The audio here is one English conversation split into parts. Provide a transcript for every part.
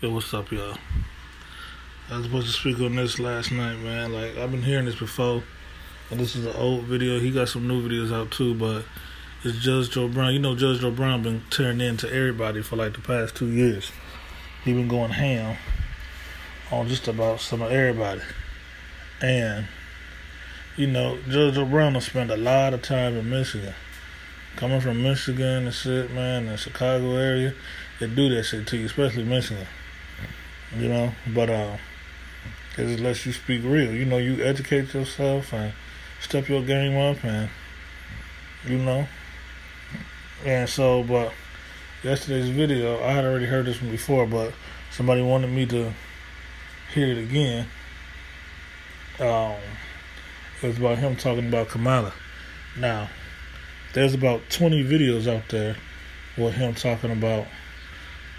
Yo, what's up, y'all? I was supposed to speak on this last night, man. Like, I've been hearing this before, and this is an old video. He got some new videos out too, but it's Judge Joe Brown. You know, Judge Joe Brown been tearing into everybody for like the past two years. He been going ham on just about some of everybody, and you know, Judge Joe Brown has spent a lot of time in Michigan. Coming from Michigan and shit, man, the Chicago area, they do that shit to you, especially Michigan you know. But uh, it lets you speak real. You know, you educate yourself and step your game up, and you know. And so, but yesterday's video, I had already heard this one before, but somebody wanted me to hear it again. Um, it was about him talking about Kamala. Now, there's about 20 videos out there with him talking about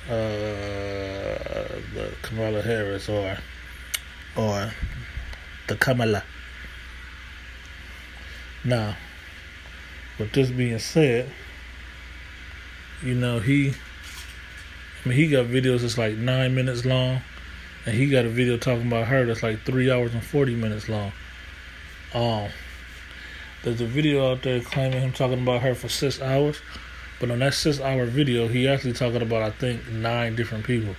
uh, the Kamala Harris or or the Kamala. Now, with this being said, you know he. I mean, he got videos that's like nine minutes long, and he got a video talking about her that's like three hours and forty minutes long. Um, there's a video out there claiming him talking about her for six hours. But on that six hour video, he actually talking about I think nine different people.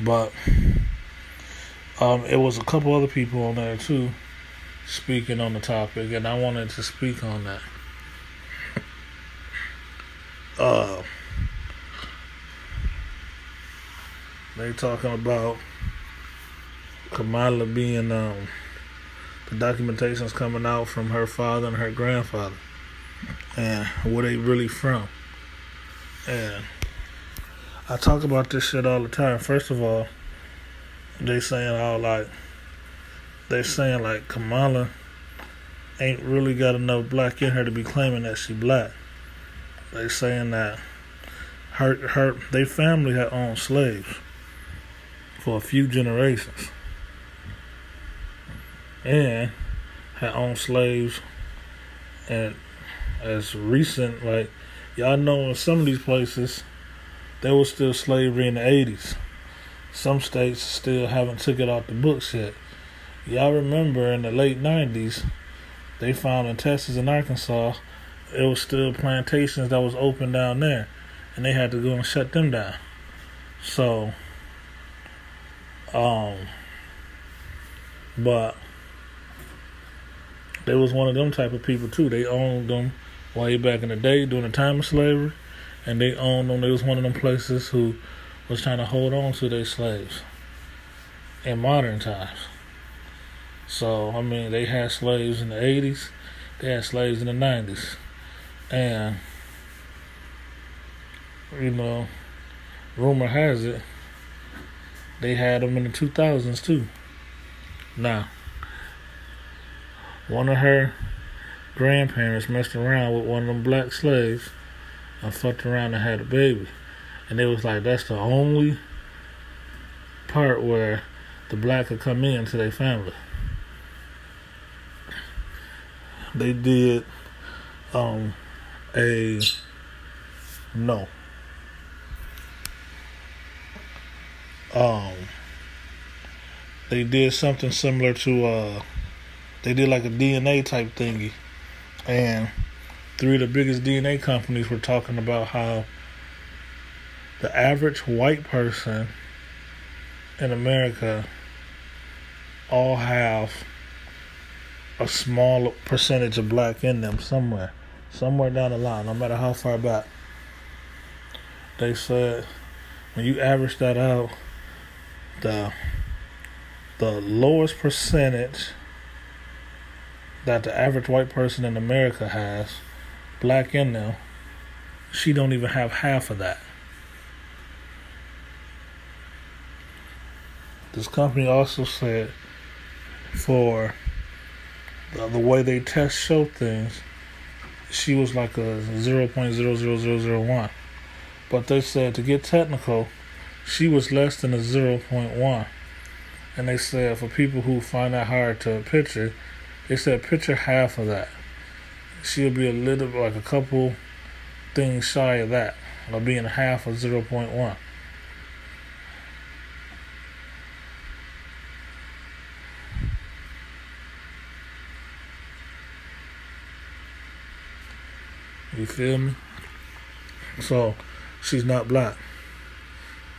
But um, it was a couple other people on there too speaking on the topic, and I wanted to speak on that. Uh, they talking about Kamala being um, the documentation's coming out from her father and her grandfather, and where they really from. And I talk about this shit all the time. First of all, they saying all like they saying like Kamala ain't really got enough black in her to be claiming that she black. They saying that her her they family had owned slaves for a few generations. And had owned slaves and as recent like Y'all know in some of these places there was still slavery in the eighties. Some states still haven't took it off the books yet. Y'all remember in the late nineties they found in Texas and Arkansas it was still plantations that was open down there and they had to go and shut them down. So um but they was one of them type of people too. They owned them way back in the day during the time of slavery, and they owned them. They was one of them places who was trying to hold on to their slaves in modern times. So I mean, they had slaves in the '80s, they had slaves in the '90s, and you know, rumor has it they had them in the 2000s too. Now, one of her grandparents messed around with one of them black slaves and fucked around and had a baby. And it was like that's the only part where the black could come in to their family. They did um a no. Um they did something similar to uh they did like a DNA type thingy and three of the biggest DNA companies were talking about how the average white person in America all have a small percentage of black in them somewhere, somewhere down the line, no matter how far back. They said when you average that out, the the lowest percentage that the average white person in America has, black in them, she don't even have half of that. This company also said for the, the way they test show things, she was like a 0.00001. But they said to get technical, she was less than a 0.1. And they said for people who find that hard to picture, they said picture half of that. She'll be a little like a couple things shy of that, of being half of zero point one. You feel me? So she's not black.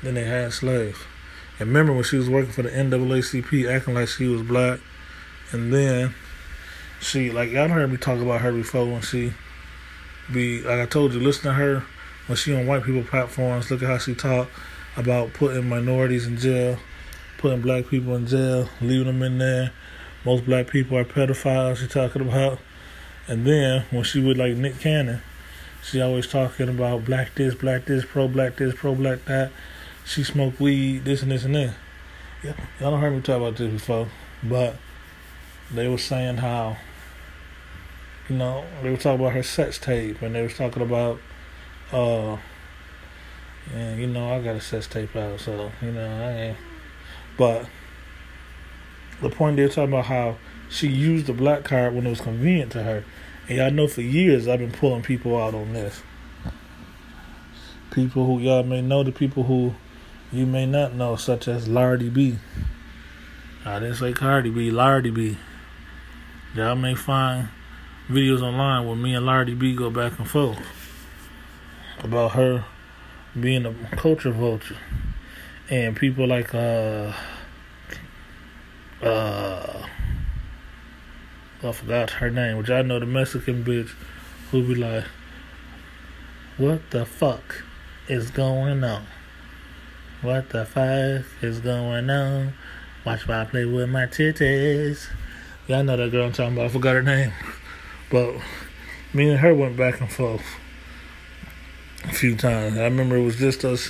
Then they had slaves. And remember when she was working for the NAACP acting like she was black and then she like y'all heard me talk about her before when she be like I told you, listen to her when she on white people platforms. Look at how she talk about putting minorities in jail, putting black people in jail, leaving them in there. Most black people are pedophiles. She talking about, and then when she would like Nick Cannon, she always talking about black this, black this, pro black this, pro black that. She smoked weed, this and this and that. Yeah, y'all don't heard me talk about this before, but they were saying how you know, they were talking about her sex tape and they was talking about uh and you know, I got a sex tape out, so you know, I ain't but the point they were talking about how she used the black card when it was convenient to her. And y'all know for years I've been pulling people out on this. People who y'all may know, the people who you may not know, such as Lardy B. I didn't say Cardi B, Lardy B. Y'all may find videos online where me and Lardy B go back and forth about her being a culture vulture. And people like uh uh I forgot her name, which I know the Mexican bitch who be like, What the fuck is going on? What the fuck is going on? Watch my play with my titties. Y'all know that girl I'm talking about. I forgot her name. But me and her went back and forth a few times. I remember it was just us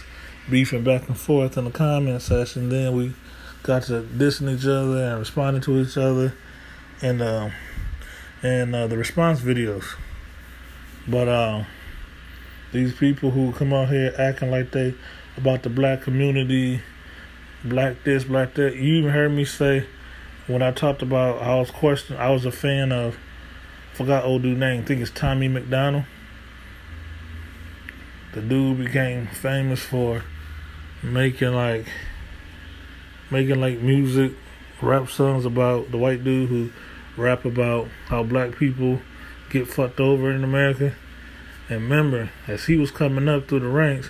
beefing back and forth in the comment section. Then we got to dissing each other and responding to each other, and uh, and uh, the response videos. But uh, these people who come out here acting like they about the black community, black this, black that. You even heard me say when I talked about I was questioning. I was a fan of forgot old dude name. I think it's Tommy McDonald. The dude became famous for making like making like music, rap songs about the white dude who rap about how black people get fucked over in America. And remember, as he was coming up through the ranks,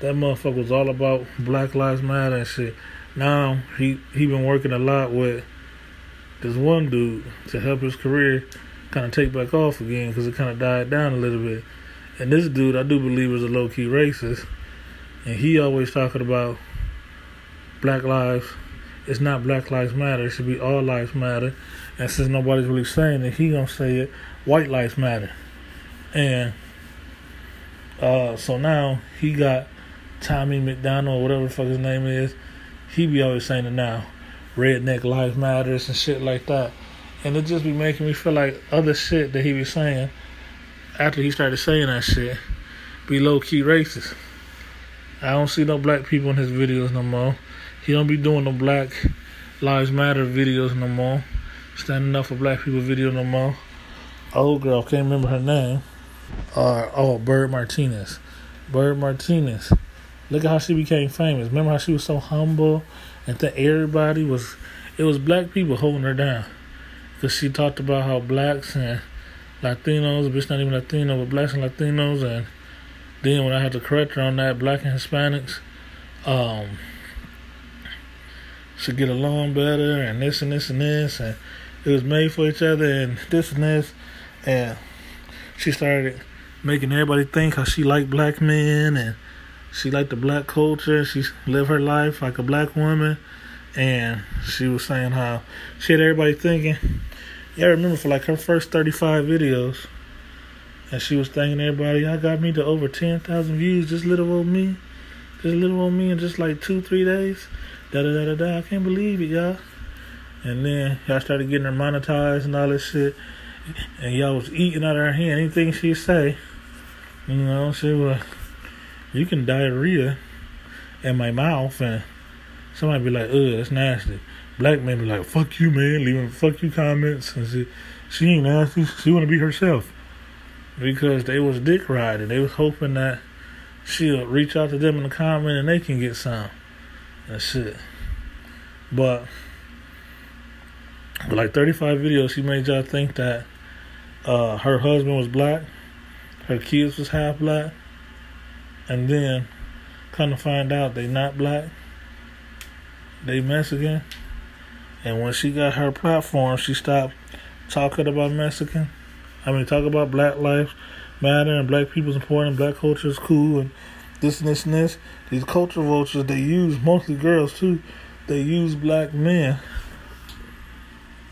that motherfucker was all about Black Lives Matter and shit. Now he he been working a lot with this one dude to help his career kind of take back off again because it kind of died down a little bit. And this dude, I do believe, is a low key racist, and he always talking about Black lives. It's not Black Lives Matter. It should be All Lives Matter. And since nobody's really saying it, he gonna say it. White Lives Matter. And uh, so now he got Tommy McDonald, or whatever the fuck his name is. He be always saying it now. Redneck Lives Matters and shit like that and it just be making me feel like other shit that he be saying after he started saying that shit be low key racist. I don't see no black people in his videos no more. He don't be doing no Black Lives Matter videos no more. Standing up for black people video no more. Old girl, can't remember her name. Uh, oh, Bird Martinez. Bird Martinez. Look at how she became famous. Remember how she was so humble and that everybody was, it was black people holding her down because she talked about how blacks and Latinos, bitch not even Latino, but blacks and Latinos, and then when I had to correct her on that, black and Hispanics, um, should get along better, and this and this and this, and it was made for each other, and this and this, and she started making everybody think how she liked black men, and she liked the black culture, she lived her life like a black woman, and she was saying how she had everybody thinking yeah, I remember for like her first 35 videos, and she was thanking everybody, I got me to over 10,000 views, just little old me. Just little old me in just like two, three days. Da da da da da. I can't believe it, y'all. And then y'all started getting her monetized and all this shit. And y'all was eating out of her hand. Anything she say, you know, she was, you can diarrhea in my mouth and somebody be like, ugh, that's nasty black men be like, "Fuck you, man," leaving "fuck you" comments, and she she ain't nasty. She want to be herself because they was dick riding. They was hoping that she'll reach out to them in the comment and they can get some and shit. But but like 35 videos, she made y'all think that uh, her husband was black. her kids was half black, and then kind of find out they not black, they Mexican, and when she got her platform, she stopped talking about Mexican. I mean, talk about Black lives matter and Black people's important, Black culture is cool, and this and this and this. These culture vultures, they use mostly girls too. They use black men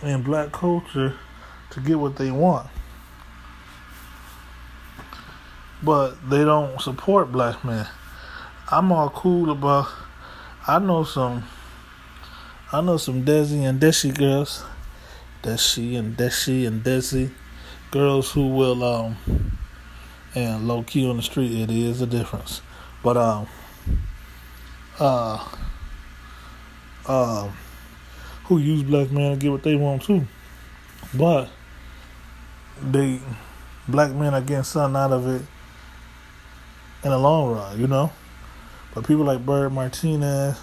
and black culture to get what they want. But they don't support black men. I'm all cool about I know some I know some Desi and Desi girls. Desi and Desi and Desi girls who will um and low key on the street it is a difference. But um uh um who use black men to get what they want too. But they black men are getting something out of it in the long run, you know. But people like Bird Martinez,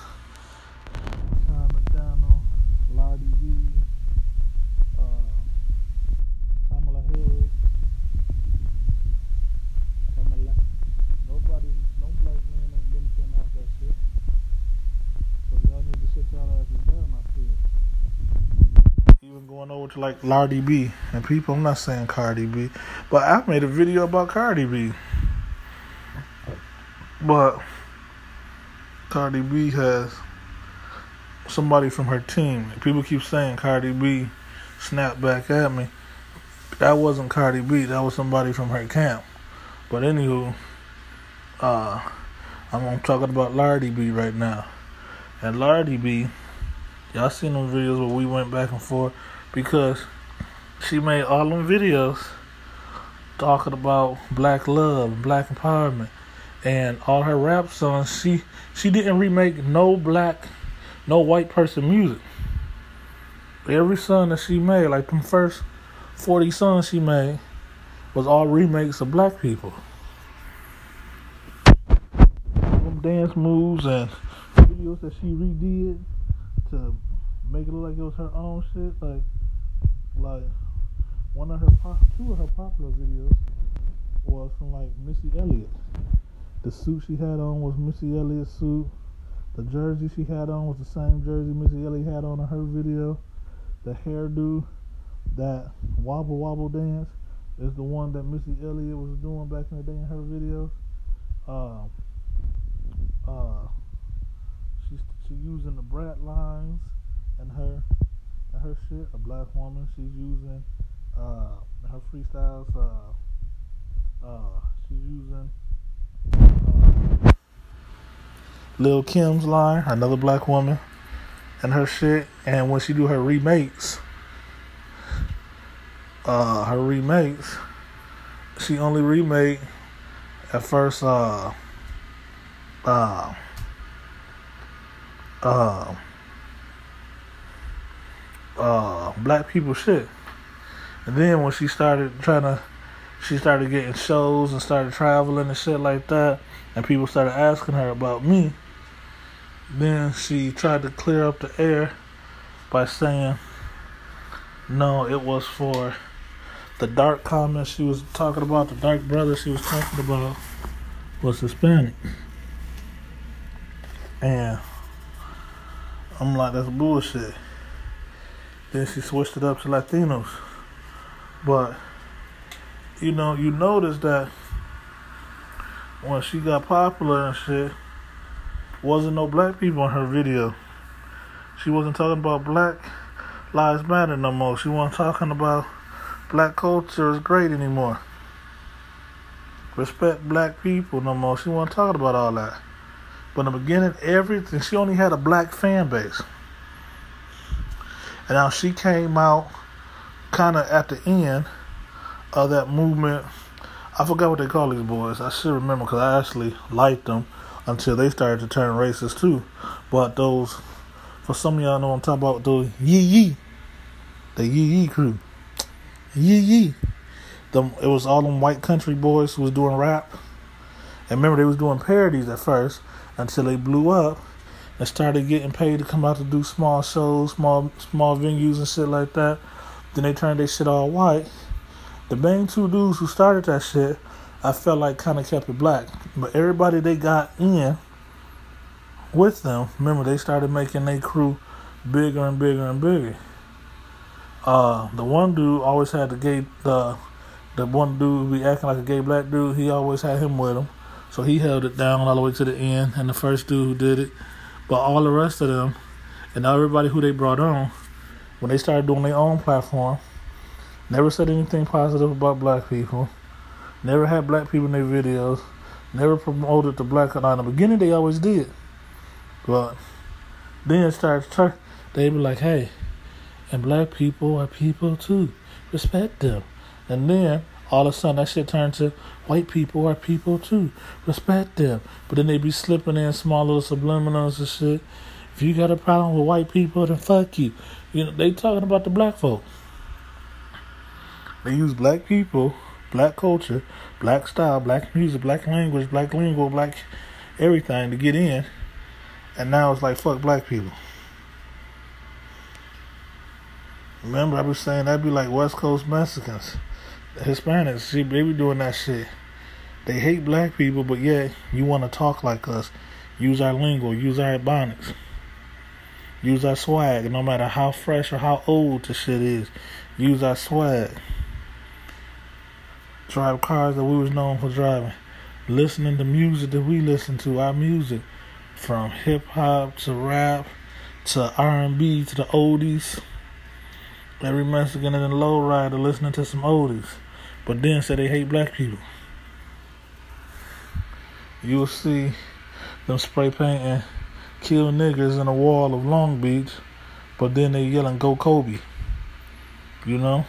like Lardy B and people. I'm not saying Cardi B, but I made a video about Cardi B. But Cardi B has somebody from her team. People keep saying Cardi B snapped back at me. That wasn't Cardi B. That was somebody from her camp. But anywho, uh, I'm talking about Lardy B right now. And Lardy B, y'all seen them videos where we went back and forth because she made all them videos talking about black love, black empowerment, and all her rap songs. She she didn't remake no black, no white person music. Every song that she made, like them first forty songs she made, was all remakes of black people. Them dance moves and videos that she redid to make it look like it was her own shit, like like one of her pop, two of her popular videos was from like Missy Elliott. The suit she had on was Missy Elliott's suit. The jersey she had on was the same jersey Missy Elliott had on in her video. The hairdo, that wobble wobble dance, is the one that Missy Elliott was doing back in the day in her videos. Uh, uh, she's she using the brat lines and her her shit. A black woman. She's using uh, her freestyles. Uh, uh, she's using uh, Lil Kim's line, another black woman, and her shit. And when she do her remakes, uh, her remakes, she only remake at first. Uh, uh, uh, uh, black people shit. And then when she started trying to, she started getting shows and started traveling and shit like that, and people started asking her about me. Then she tried to clear up the air by saying, no, it was for the dark comments she was talking about, the dark brother she was talking about was Hispanic. And I'm like, that's bullshit. Then she switched it up to Latinos. But you know, you notice that when she got popular and shit, wasn't no black people in her video. She wasn't talking about black lives matter no more. She wasn't talking about black culture is great anymore. Respect black people no more. She wasn't talking about all that. But in the beginning, everything she only had a black fan base. And now she came out kind of at the end of that movement. I forgot what they call these boys. I should remember because I actually liked them until they started to turn racist too. But those, for some of y'all know I'm talking about those yee yee, the yee yee crew, yee yee. Them, it was all them white country boys who was doing rap. And remember, they was doing parodies at first until they blew up and started getting paid to come out to do small shows, small small venues and shit like that. Then they turned their shit all white. The main two dudes who started that shit I felt like kind of kept it black. But everybody they got in with them, remember they started making their crew bigger and bigger and bigger. Uh, the one dude always had the gay the the one dude be acting like a gay black dude. He always had him with him, so he held it down all the way to the end. And the first dude who did it, but all the rest of them and everybody who they brought on, when they started doing their own platform, never said anything positive about black people. Never had black people in their videos. Never promoted the black. Line. In the beginning, they always did, but then it starts. They be like, "Hey, and black people are people too. Respect them." And then all of a sudden, that shit turned to white people are people too. Respect them. But then they be slipping in small little subliminals and shit. If you got a problem with white people, then fuck you. You know they talking about the black folk. They use black people black culture, black style, black music, black language, black lingo, black everything to get in. And now it's like fuck black people. Remember, I was saying that'd be like West Coast Mexicans, Hispanics. See, they be doing that shit. They hate black people, but yet you want to talk like us, use our lingo, use our ebonics, use our swag. No matter how fresh or how old the shit is, use our swag drive cars that we was known for driving, listening to music that we listen to, our music, from hip hop to rap to R and B to the oldies. Every Mexican in the lowrider listening to some oldies, but then say they hate black people. You'll see them spray painting kill niggas in a wall of Long Beach, but then they yelling go Kobe. You know?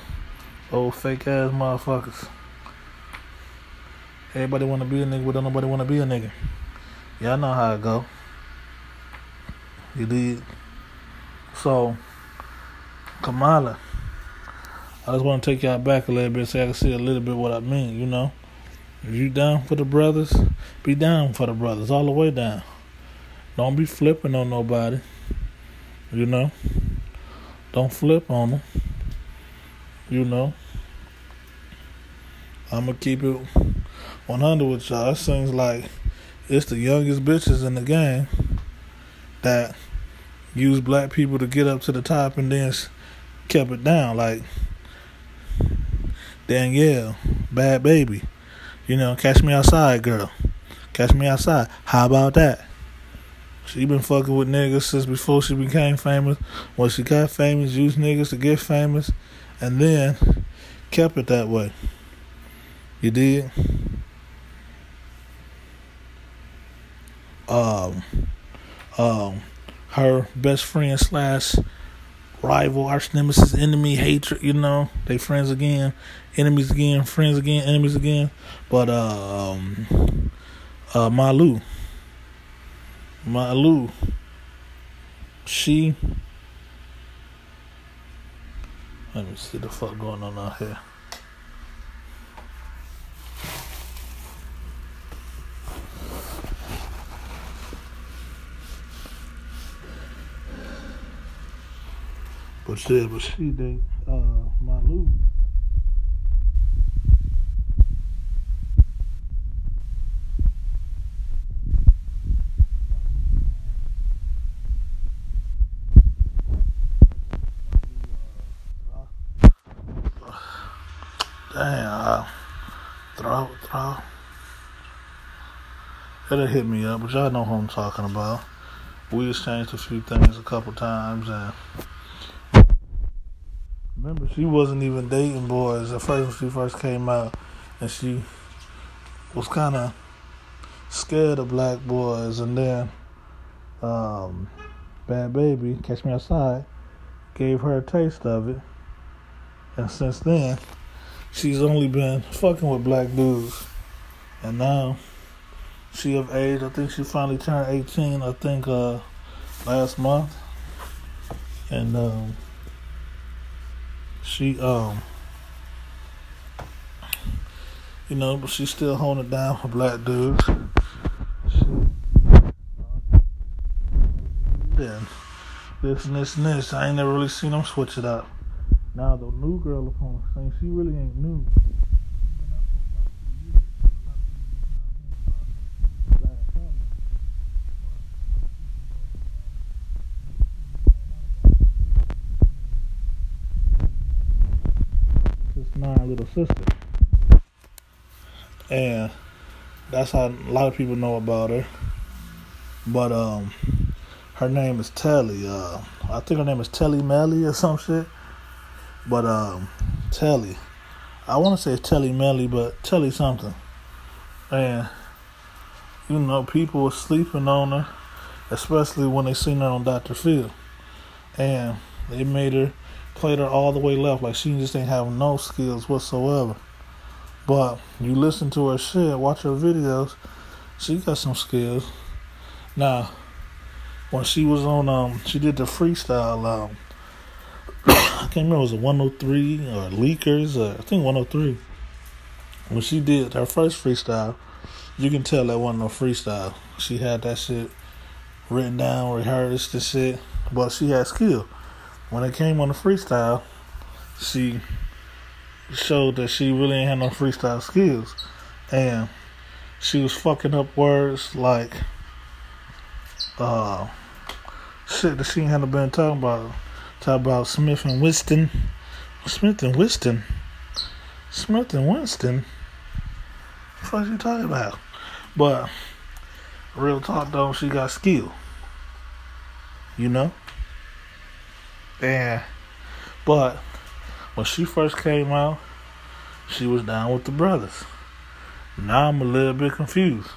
Old fake ass motherfuckers. Everybody wanna be a nigga, but don't nobody wanna be a nigga. Y'all know how it go. You did. So, Kamala, I just want to take y'all back a little bit so I can see a little bit what I mean, you know. If you down for the brothers, be down for the brothers, all the way down. Don't be flipping on nobody, you know. Don't flip on them, you know. I'm to keep it 100 with y'all. It seems like it's the youngest bitches in the game that use black people to get up to the top and then kept it down. Like Danielle, Bhad Bhabie. You know, catch me outside, girl. Catch me outside. How about that? She been fucking with niggas since before she became famous. When she got famous, used niggas to get famous, and then kept it that way. You did? um, um, her best friend slash rival, arch nemesis, enemy, hatred. You know, they friends again, enemies again, friends again, enemies again. But uh, um, uh, Malu, Malu, she. Let me see the fuck going on out here. But shit, but she they uh Malu. Damn, uh, throw, throw. It'll hit me up, but y'all know who I'm talking about. We exchanged a few things a couple times, and Remember, she wasn't even dating boys at first when she first came out, and she was kind of scared of black boys. And then, um, Bhad Bhabie, Catch Me Outside, gave her a taste of it. And since then, she's only been fucking with black dudes. And now, she of age. I think she finally turned 18. I think uh, last month. And um, she um you know, but she's still holding it down for black dudes. Then this and this and this. I ain't never really seen them switch it up. Now the new girl upon the scene, she really ain't new. little sister. And that's how a lot of people know about her. But um her name is Telly. Uh I think her name is Telly Melly or some shit. But um Telly. I wanna say Telly Melly, but Telly something. And you know, people were sleeping on her, especially when they seen her on Dr. Phil. And they made her played her all the way left, like she just ain't have no skills whatsoever. But you listen to her shit, watch her videos, she got some skills. Now, when she was on, um, she did the freestyle. Um, I can't remember was it 103 or Leakers or I think 103. When she did her first freestyle, you can tell that wasn't no freestyle. She had that shit written down, rehearsed and shit, but she had skill when it came on the freestyle, she showed that she really ain't had no freestyle skills. And she was fucking up words like uh shit that she hadn't been talking about. Talk about Smith and Winston. Smith and Winston. Smith and Winston. What you talking about? But real talk though, she got skill. You know? And but when she first came out, she was down with the brothers. Now I'm a little bit confused.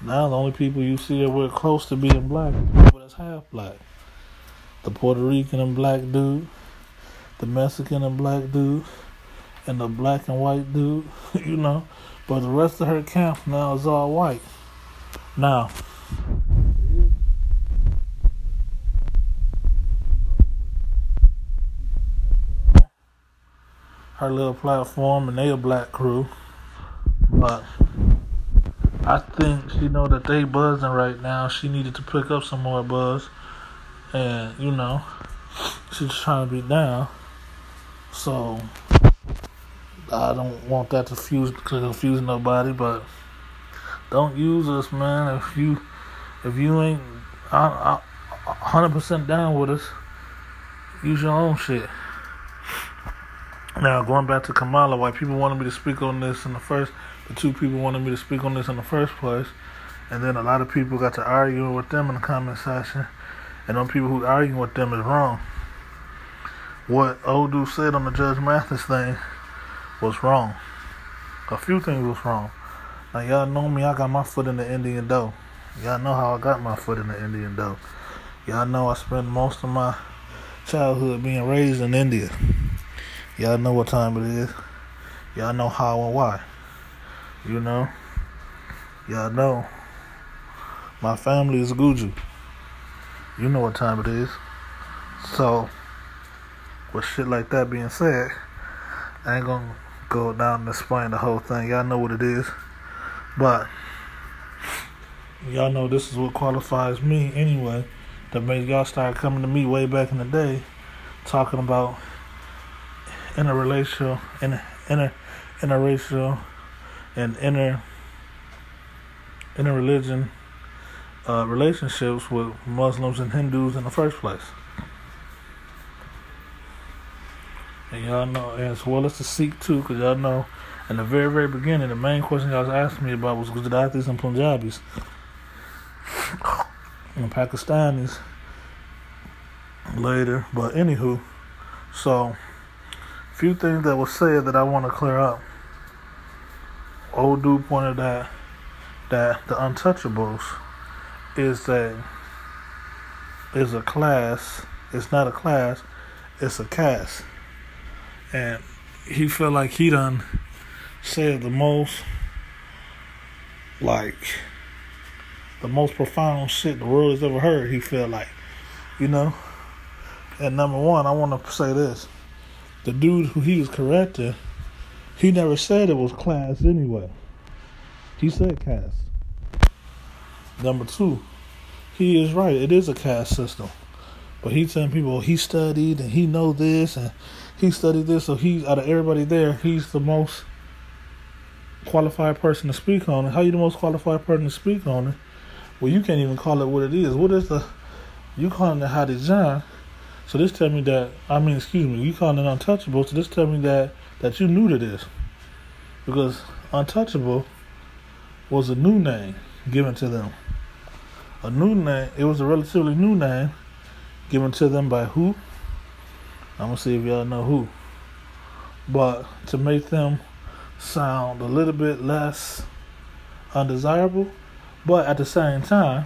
Now the only people you see that we're close to being black people that's half black. The Puerto Rican and black dude, the Mexican and black dude, and the black and white dude, you know. But the rest of her camp now is all white. Now, her little platform and they a black crew. But I think she know that they buzzing right now. She needed to pick up some more buzz. And, you know, she's trying to be down. So I don't want that to to confuse nobody, but don't use us, man. If you if you ain't hundred percent down with us, use your own shit. Now, going back to Kamala, why people wanted me to speak on this in the first, the two people wanted me to speak on this in the first place, and then a lot of people got to arguing with them in the comment section, and those people who arguing with them is wrong. What Odu said on the Judge Mathis thing was wrong. A few things was wrong. Now y'all know me, I got my foot in the Indian dough. Y'all know how I got my foot in the Indian dough. Y'all know I spent most of my childhood being raised in India. Y'all know what time it is. Y'all know how and why. You know? Y'all know. My family is Guju. You know what time it is. So, with shit like that being said, I ain't gonna go down and explain the whole thing. Y'all know what it is. But, y'all know this is what qualifies me anyway. That made y'all start coming to me way back in the day talking about interrelational, inter, inter, interracial, and inter interreligion uh, relationships with Muslims and Hindus in the first place. And y'all know, as well as the Sikh too, because y'all know, in the very, very beginning, the main question y'all was asking me about was Gujaratis and Punjabis and Pakistanis later. But anywho, so few things that was said that I want to clear up. Old dude pointed out that the Untouchables is a is a class. It's not a class. It's a caste, and he felt like he done said the most like the most profound shit the world has ever heard. He felt like, you know. And number one, I want to say this the dude who he was correcting, he never said it was class anyway. He said caste. Number two, he is right. It is a caste system. But he's telling people he studied and he know this and he studied this, so he's out of everybody there, he's the most qualified person to speak on it. How you the most qualified person to speak on it? Well, you can't even call it what it is. What is the you calling it Harijan? So this tell me that I mean, excuse me, you calling it untouchable. So this tell me that that you knew to this because untouchable was a new name given to them. A new name. It was a relatively new name given to them by who? I'm gonna see if y'all know who. But to make them sound a little bit less undesirable, but at the same time,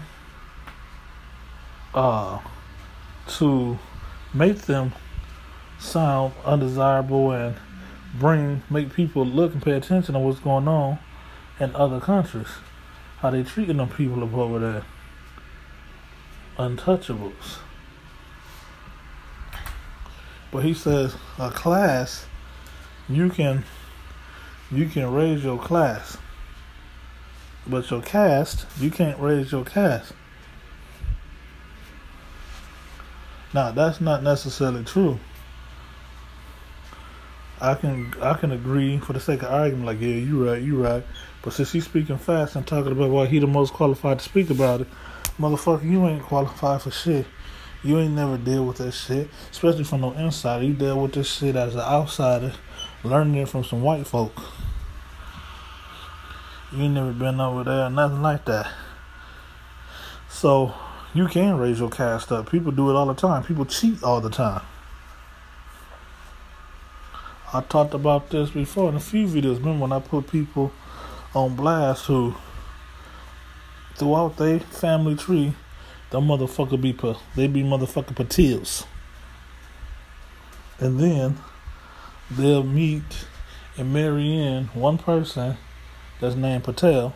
uh, to make them sound undesirable and bring make people look and pay attention to what's going on in other countries, how they treating them people up over there, untouchables. But he says a class, you can you can raise your class. But your caste, you can't raise your caste. Now that's not necessarily true. I can I can agree for the sake of argument, like yeah, you right, you right. But since he's speaking fast and talking about why he the most qualified to speak about it, motherfucker, you ain't qualified for shit. You ain't never deal with that shit, especially from no insider. You deal with this shit as an outsider, learning it from some white folk. You ain't never been over there, nothing like that. So you can raise your caste up. People do it all the time. People cheat all the time. I talked about this before in a few videos. Remember when I put people on blast who, throughout their family tree, the motherfucker be they be motherfucking patils, and then they'll meet and marry in one person that's named Patel,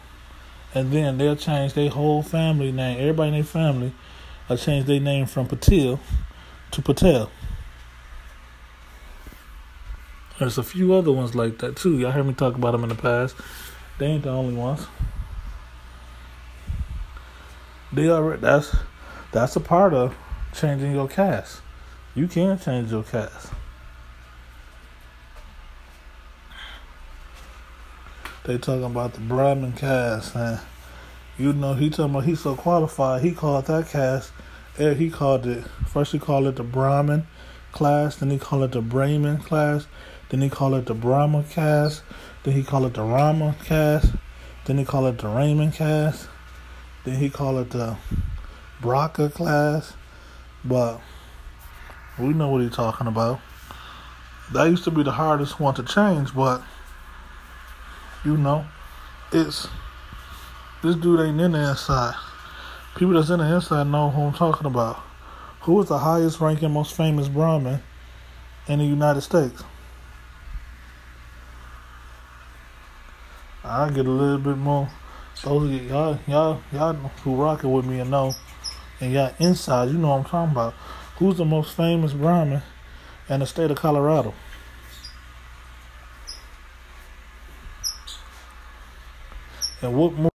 and then they'll change their whole family name. Everybody in their family will change their name from Patil to Patel. There's a few other ones like that too. Y'all heard me talk about them in the past. They ain't the only ones. They are that's that's a part of changing your caste. You can change your caste. They talking about the Brahmin caste and you know he talking about he's so qualified. He called that caste. And he called it first. He called it the Brahmin class. Then he called it the Brahmin class. Then he called it the Brahma caste. Then he called it the Rama caste. Then he called it the Raymond caste. Then he called it the Braca class. But we know what he's talking about. That used to be the hardest one to change, but you know, it's this dude ain't in the inside. People that's in the inside know who I'm talking about. Who is the highest ranking, most famous Brahmin in the United States? I get a little bit more. Those y'all, y'all, y'all who rocking with me and know, and y'all inside, you know what I'm talking about. Who's the most famous Brahmin in the state of Colorado? And what more?